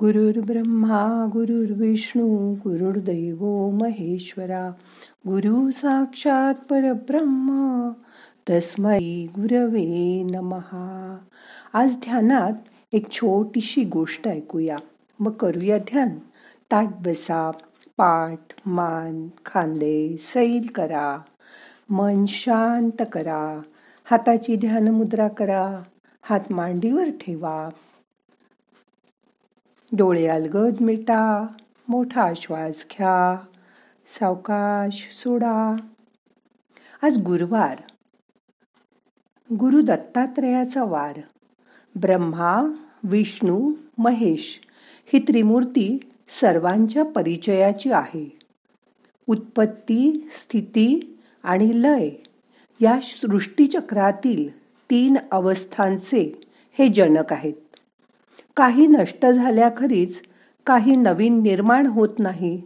गुरुर्ब्रह्मा गुरुर्विष्णू गुरुर्दैव महेश्वरा गुरु साक्षात परब्रह्म तस्मै गुरवे नमहा आज ध्यानात एक छोटीशी गोष्ट ऐकूया. मग करूया ध्यान. ताट बसा पाठ मान खांदे सैल करा. मन शांत करा. हाताची ध्यानमुद्रा करा. हात मांडीवर ठेवा. डोळे अलगद मिटा मोठा श्वास घ्या सावकाश सोडा. आज गुरुवार. गुरु दत्तात्रयाचा वार. ब्रह्मा विष्णू महेश ही त्रिमूर्ती सर्वांच्या परिचयाची आहे. उत्पत्ती स्थिती आणि लय या सृष्टीचक्रातील तीन अवस्थांचे हे जनक आहेत. काही नष्ट झाल्याखरीच काही नवीन निर्माण होत नाही.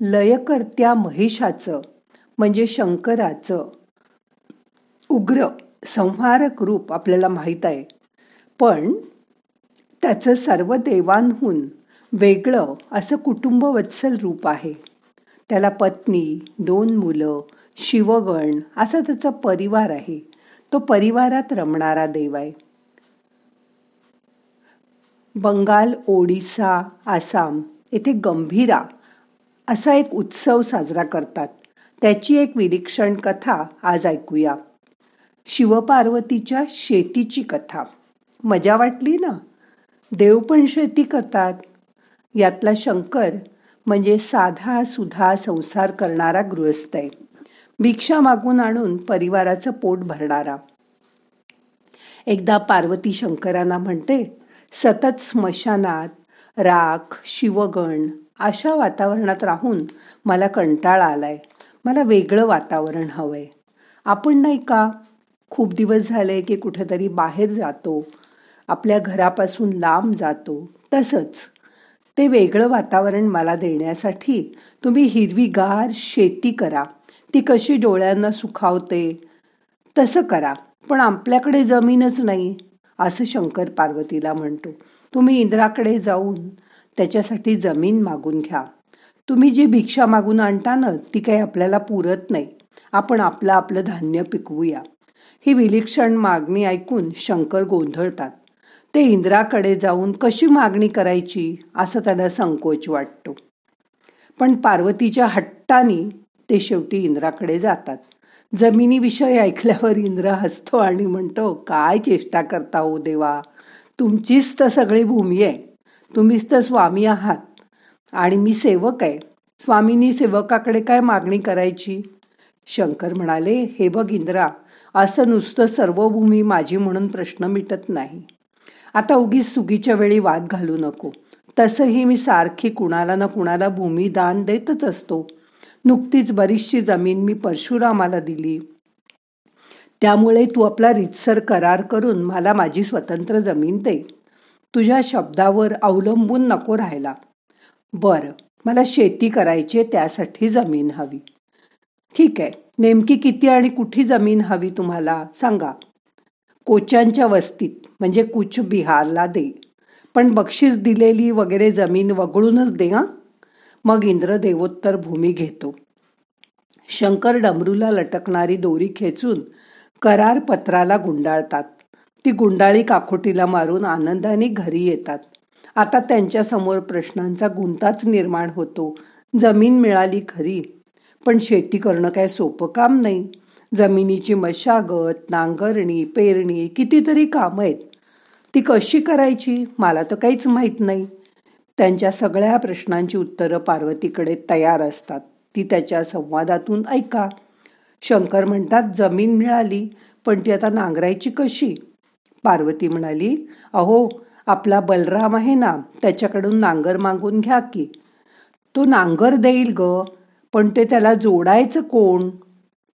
लयकर्त्या महिषाचं म्हणजे शंकराचं उग्र संहारक रूप आपल्याला माहीत आहे. पण त्याचं सर्व देवांहून वेगळं असं कुटुंबवत्सल रूप आहे. त्याला पत्नी दोन मुलं शिवगण असा त्याचा परिवार आहे. तो परिवारात रमणारा देव आहे. बंगाल ओडिसा आसाम येथे गंभीरा असा एक उत्सव साजरा करतात. त्याची एक विरीक्षण कथा आज ऐकूया. शिवपार्वतीच्या शेतीची कथा. मजा वाटली ना? देव पण शेती करतात. यातला शंकर म्हणजे साधा सुधा संसार करणारा गृहस्थ आहे. भिक्षा मागून आणून परिवाराचं पोट भरणारा. एकदा पार्वती शंकरांना म्हणते सतत स्मशानात राख शिवगण अशा वातावरणात राहून मला कंटाळा आलाय. मला वेगळं वातावरण हवंय. आपण नाही का? खूप दिवस झाले की कुठेतरी बाहेर जातो. आपल्या घरापासून लांब जातो. तसंच ते वेगळं वातावरण मला देण्यासाठी तुम्ही हिरवीगार शेती करा. ती कशी डोळ्यांना सुखावते तसं करा. पण आपल्याकडे जमीनच नाही. असं शंकर पार्वतीला म्हणतो. तुम्ही इंद्राकडे जाऊन त्याच्यासाठी जमीन मागून घ्या. तुम्ही जी भिक्षा मागून आणता ना ती काही आपल्याला पुरत नाही. आपण आपलं आपलं धान्य पिकवूया. ही विलक्षण मागणी ऐकून शंकर गोंधळतात. ते इंद्राकडे जाऊन कशी मागणी करायची असं त्यांना संकोच वाटतो. पण पार्वतीच्या हट्टानी ते शेवटी इंद्राकडे जातात. जमिनीविषयी ऐकल्यावर इंद्र हसतो आणि म्हणतो काय चेष्टा करता हो देवा? तुमचीच तर सगळी भूमी आहे. तुम्हीच तर स्वामी आहात. आणि मी सेवक आहे. स्वामींनी सेवकाकडे काय मागणी करायची? शंकर म्हणाले हे बघ इंद्रा असं नुसतं सर्व भूमी माझी म्हणून प्रश्न मिटत नाही. आता उगीच सुगीच्या वेळी वाद घालू नको. तसंही मी सारखी कुणाला ना कुणाला भूमी दान देतच असतो. नुकतीच बरीचशी जमीन मी परशुरामाला दिली. त्यामुळे तू आपला रितसर करार करून मला माझी स्वतंत्र जमीन दे. तुझ्या शब्दावर अवलंबून नको राहायला. बरं मला शेती करायची त्यासाठी जमीन हवी. ठीक आहे नेमकी किती आणि कुठे जमीन हवी तुम्हाला? सांगा. कोचांच्या वस्तीत म्हणजे कुच बिहारला दे. पण बक्षीस दिलेली वगैरे जमीन वगळूनच दे हां? मग इंद्र देवोत्तर भूमी घेतो. शंकर डमरूला लटकणारी दोरी खेचून करार पत्राला गुंडाळतात. ती गुंडाळी काखोटीला मारून आनंदाने घरी येतात. आता त्यांच्यासमोर प्रश्नांचा गुंताच निर्माण होतो. जमीन मिळाली खरी पण शेती करणं काय सोपं काम नाही. जमिनीची मशागत नांगरणी पेरणी कितीतरी कामं आहेत. ती कशी करायची? मला तर काहीच माहीत नाही. त्यांच्या सगळ्या प्रश्नांची उत्तरं पार्वतीकडे तयार असतात. ती त्याच्या संवादातून ऐका. शंकर म्हणतात जमीन मिळाली पण ती आता नांगरायची कशी? पार्वती म्हणाली अहो आपला बलराम आहे ना त्याच्याकडून नांगर मागून घ्या की. तो नांगर देईल ग पण ते त्याला जोडायचं कोण?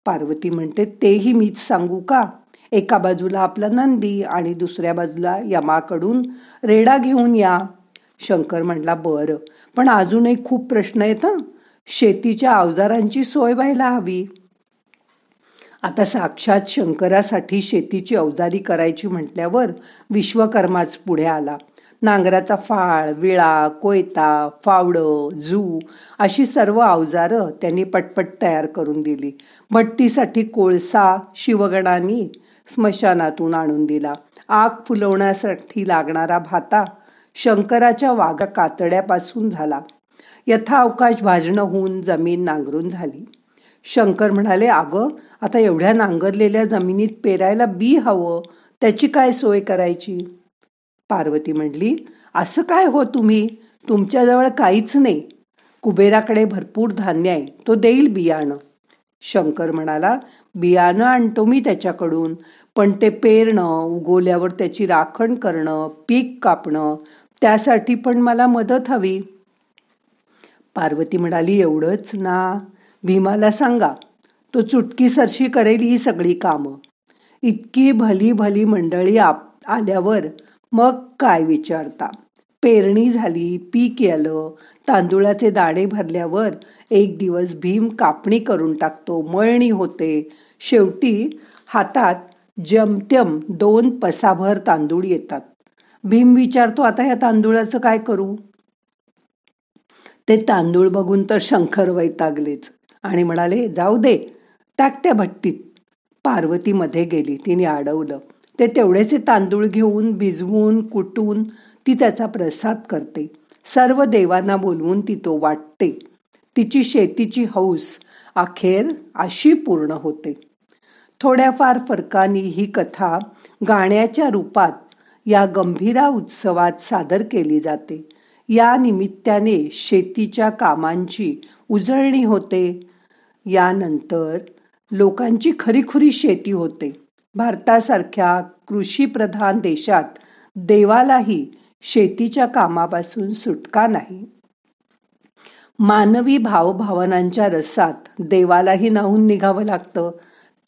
पार्वती म्हणते तेही मीच सांगू का? एका बाजूला आपला नंदी आणि दुसऱ्या बाजूला यमाकडून रेडा घेऊन या. शंकर म्हणला बरं. पण अजूनही खूप प्रश्न आहेत ना शेतीच्या अवजारांची सोय व्हायला हवी. आता साक्षात शंकरासाठी शेतीची अवजारी करायची म्हटल्यावर विश्वकर्माच पुढे आला. नांगराचा फाळ विळा कोयता फावडं जू अशी सर्व अवजारं त्यांनी पटपट तयार करून दिली. भट्टीसाठी कोळसा शिवगणांनी स्मशानातून आणून दिला. आग फुलवण्यासाठी लागणारा भाता शंकराच्या वाघ कातड्यापासून झाला. यथा अवकाश भाजणं होऊन जमीन नांगरून झाली. शंकर म्हणाले अगं आता एवढ्या नांगरलेल्या जमिनीत पेरायला बी हवं त्याची काय सोय करायची? पार्वती म्हणली असं काय हो तुम्ही? तुमच्याजवळ काहीच नाही. कुबेराकडे भरपूर धान्य आहे तो देईल बियाणं. शंकर म्हणाला बियाणं आणतो मी त्याच्याकडून पण ते पेरणं उगवल्यावर त्याची राखण करणं पीक कापणं त्यासाठी पण मला मदत हवी. पार्वती म्हणाली एवढंच ना. भीमाला सांगा. तो चुटकी सरशी करेल ही सगळी कामं. इतकी भली भली मंडळी आप आल्यावर मग काय विचारता? पेरणी झाली पीक आलं तांदुळाचे दाणे भरल्यावर एक दिवस भीम कापणी करून टाकतो मळणी होते. शेवटी हातात जमत्यम दोन पसाभर तांदूळ येतात. भीम विचारतो आता या तांदूळाचं काय करू? ते तांदूळ बघून तर शंकर वैतागलेच आणि म्हणाले जाऊ दे टाक त्या भट्टीत. पार्वती मध्ये गेली तिने अडवलं ते तेवढेचे तांदूळ घेऊन भिजवून कुटून ती त्याचा प्रसाद करते. सर्व देवांना बोलवून ती तो वाटते. तिची शेतीची हौस अखेर अशी पूर्ण होते. थोड्याफार फरकानी ही कथा गाण्याच्या रूपात या गंभीरा उत्सवात सादर केली जाते. या निमित्ताने शेतीच्या कामांची उजळणी होते. यानंतर लोकांची खरीखुरी शेती होते. भारतासारख्या कृषीप्रधान देशात देवालाही शेतीच्या कामापासून सुटका नाही. मानवी भावभावनांच्या रसात देवालाही नाहून निघावं लागतं.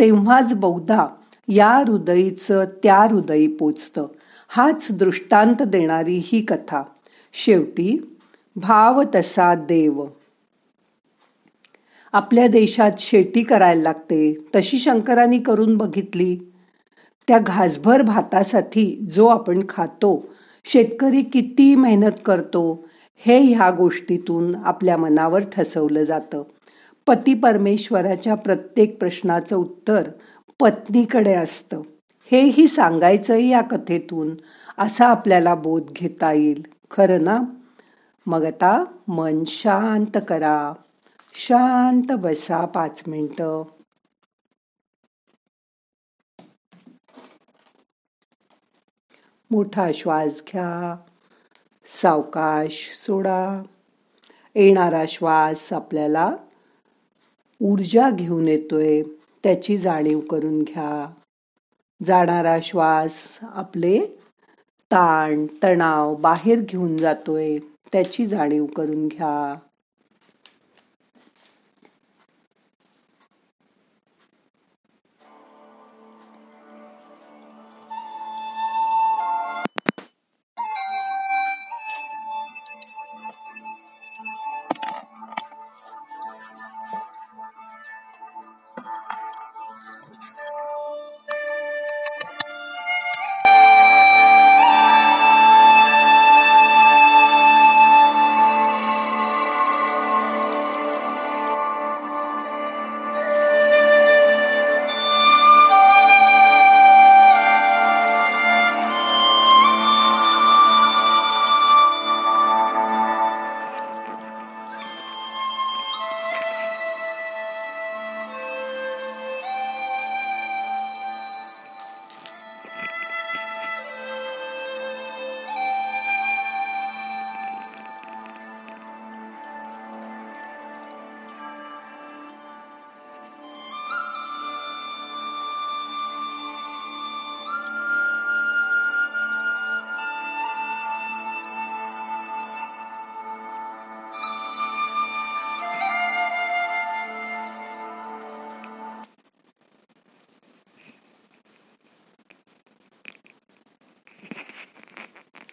तेव्हाच बहुधा या हृदयीचं त्या हृदयी पोचतं. हाच दृष्टांत देणारी ही कथा. शेवटी भाव तसा देव. आपल्या देशात शेती करायला लागते तशी शंकरांनी करून बघितली. त्या घासभर भातासाठी जो आपण खातो शेतकरी किती मेहनत करतो हे ह्या गोष्टीतून आपल्या मनावर ठसवलं जातं. पती परमेश्वराच्या प्रत्येक प्रश्नाचं उत्तर पत्नीकडे असतं. हेही सांगायचं या कथेतून असा आपल्याला बोध घेता येईल. खरं ना? मग आता मन शांत करा. शांत बसा पाच मिनटं. मोठा श्वास घ्या. सावकाश सोडा. येणारा श्वास आपल्याला ऊर्जा घेऊन येतोय त्याची जाणीव करून घ्या. जाणारा श्वास आपले ताण तणाव बाहेर घेऊन जातोय त्याची जाणीव करून घ्या.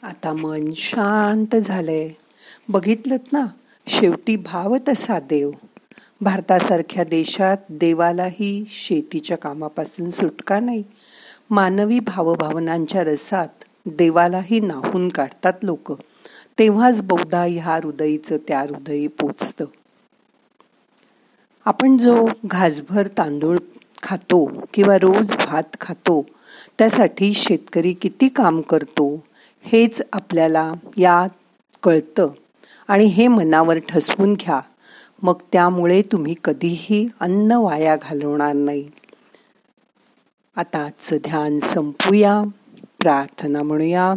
आता मन शांत झालंय. बघितलं ना? शेवटी भाव तसा देव. भारतासारख्या देशात देवालाही शेतीच्या कामापासून सुटका नाही. मानवी भावभावनांच्या रसात देवालाही नाहून काढतात लोक. तेव्हाच बहुधा ह्या हृदयीचं त्या हृदयी पोचतं. आपण जो घासभर तांदूळ खातो किंवा रोज भात खातो त्यासाठी शेतकरी किती काम करतो? हेच आपल्याला या कळतं. आणि हे मनावर ठसवून घ्या. मग त्यामुळे तुम्ही कधीही अन्न वाया घालवणार नाही. आता आजचं ध्यान संपूया. प्रार्थना म्हणूया.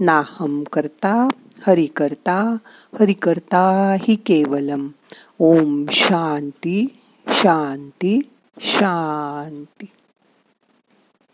नाहम करता हरि करता हरि करता हि केवलम. ओम शांती शांती शांती.